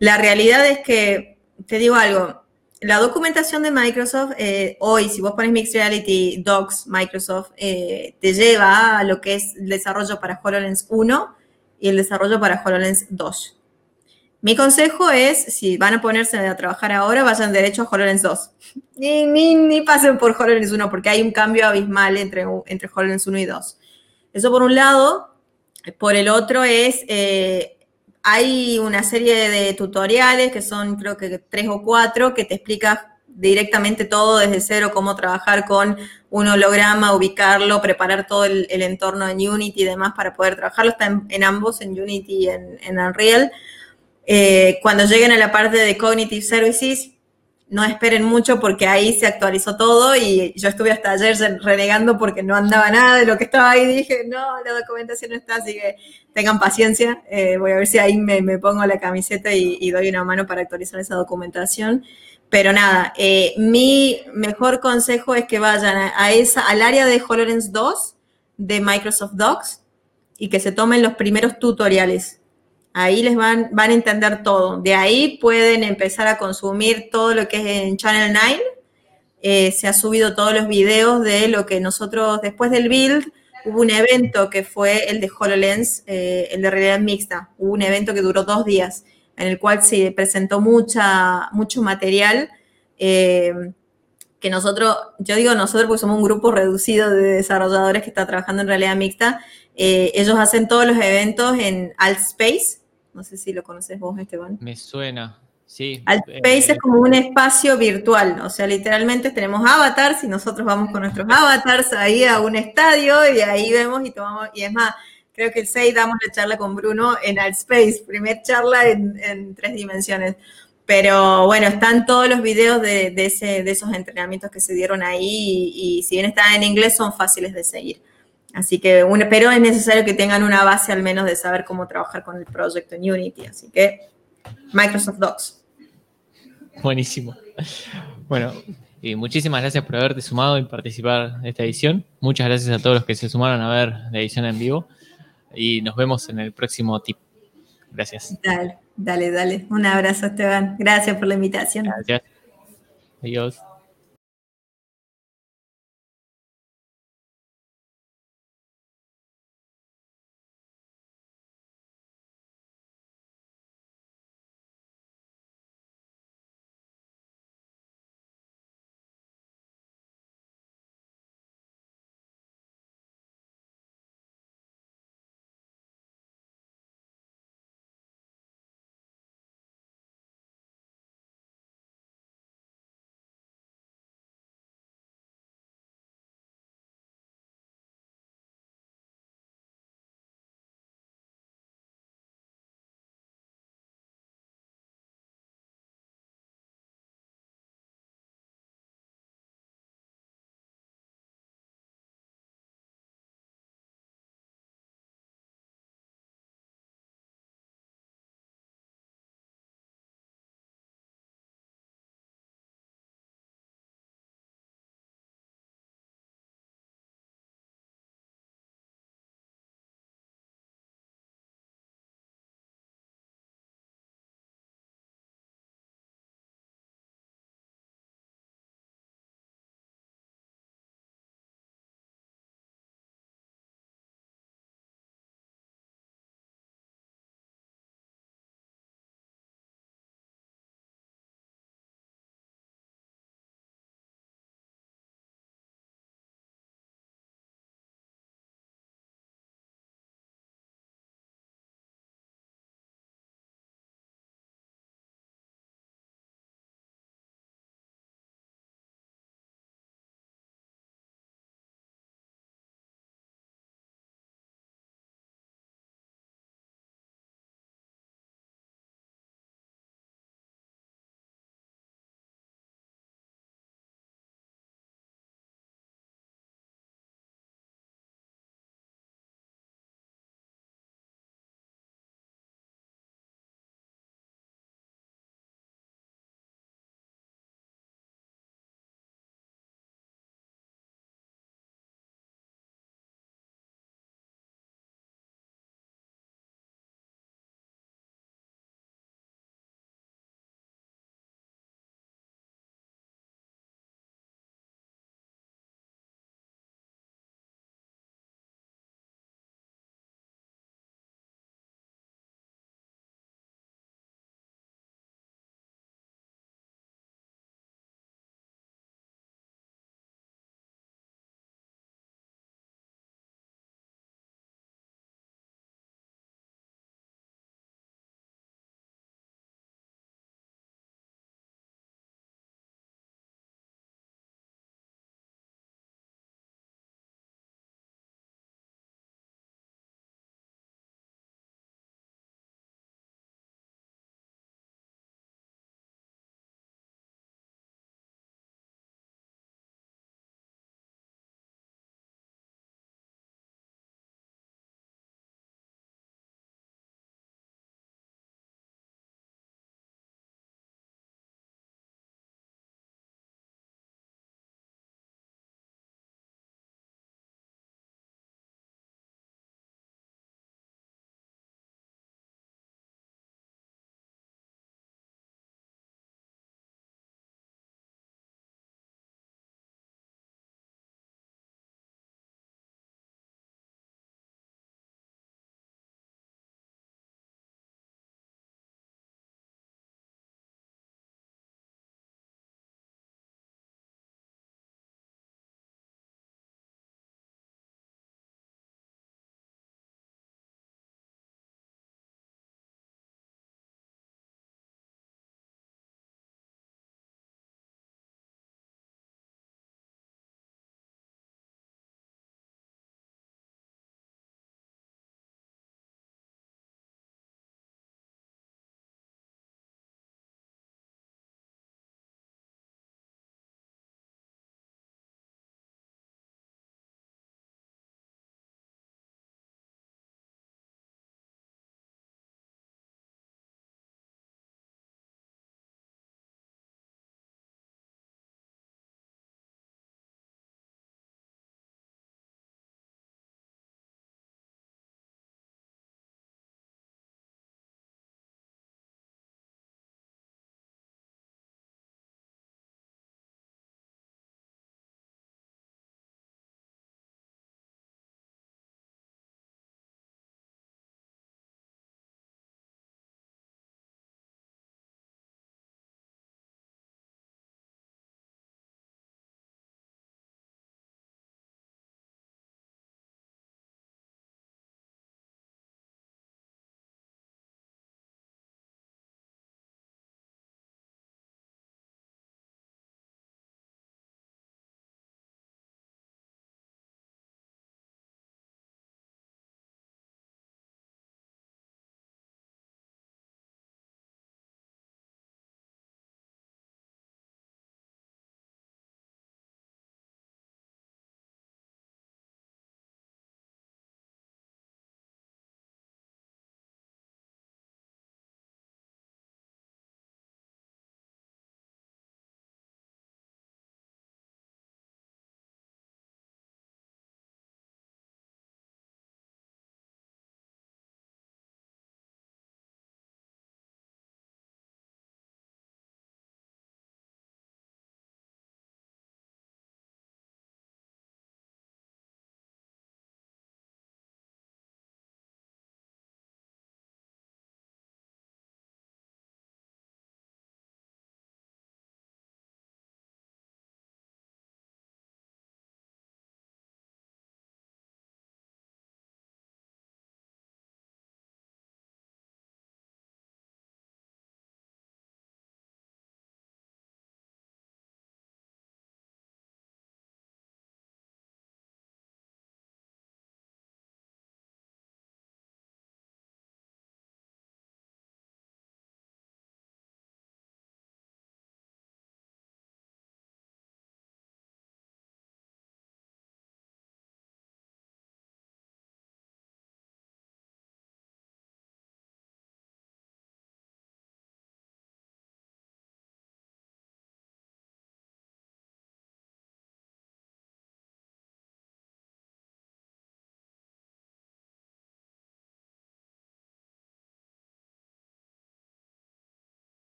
La realidad es que, te digo algo, la documentación de Microsoft, eh, hoy, si vos pones Mixed Reality Docs Microsoft, eh, te lleva a lo que es el desarrollo para HoloLens 1 y el desarrollo para HoloLens 2. Mi consejo es, si van a ponerse a trabajar ahora, vayan derecho a HoloLens 2. Ni, ni, pasen por HoloLens 1, porque hay un cambio abismal entre, entre HoloLens 1 y 2. Eso por un lado. Por el otro es, eh, hay una serie de tutoriales que son creo que tres o cuatro que te explica directamente todo desde cero, cómo trabajar con un holograma, ubicarlo, preparar todo el, entorno en Unity y demás para poder trabajarlo. Está en, ambos, en Unity y en, Unreal. Eh, cuando lleguen a la parte de Cognitive Services, no esperen mucho porque ahí se actualizó todo y yo estuve hasta ayer renegando porque no andaba nada de lo que estaba ahí. Dije, no, la documentación no está, así que tengan paciencia. Eh, voy a ver si ahí me, pongo la camiseta y, doy una mano para actualizar esa documentación. Pero nada, eh, mi mejor consejo es que vayan a, esa, al área de HoloLens 2 de Microsoft Docs y que se tomen los primeros tutoriales Ahí les van, van a entender todo. De ahí pueden empezar a consumir todo lo que es en Channel 9. Eh, se ha subido todos los videos de lo que nosotros, después del build, hubo un evento que fue el de HoloLens, eh, el de realidad mixta. Hubo un evento que duró dos días, en el cual se presentó mucha, mucho material. Eh, que nosotros, yo digo nosotros porque somos un grupo reducido de desarrolladores que está trabajando en realidad mixta, ellos hacen todos los eventos en Altspace, no sé si lo conoces vos, Esteban. Me suena, sí. Altspace es como un espacio virtual, o sea, literalmente tenemos avatars y nosotros vamos con nuestros avatars ahí a un estadio y ahí vemos y tomamos, y es más, creo que el 6 damos la charla con Bruno en Altspace, primer charla en, tres dimensiones. Pero bueno, están todos los videos de, ese, de esos entrenamientos que se dieron ahí y, si bien están en inglés son fáciles de seguir. Así que, pero es necesario que tengan una base al menos de saber cómo trabajar con el proyecto en Unity. Así que Microsoft Docs. Buenísimo. Bueno, y muchísimas gracias por haberte sumado y participar en esta edición. Muchas gracias a todos los que se sumaron a ver la edición en vivo. Y nos vemos en el próximo tip. Gracias. Dale, dale, dale. Un abrazo, Esteban. Gracias por la invitación. Gracias. Adiós.